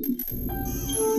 Música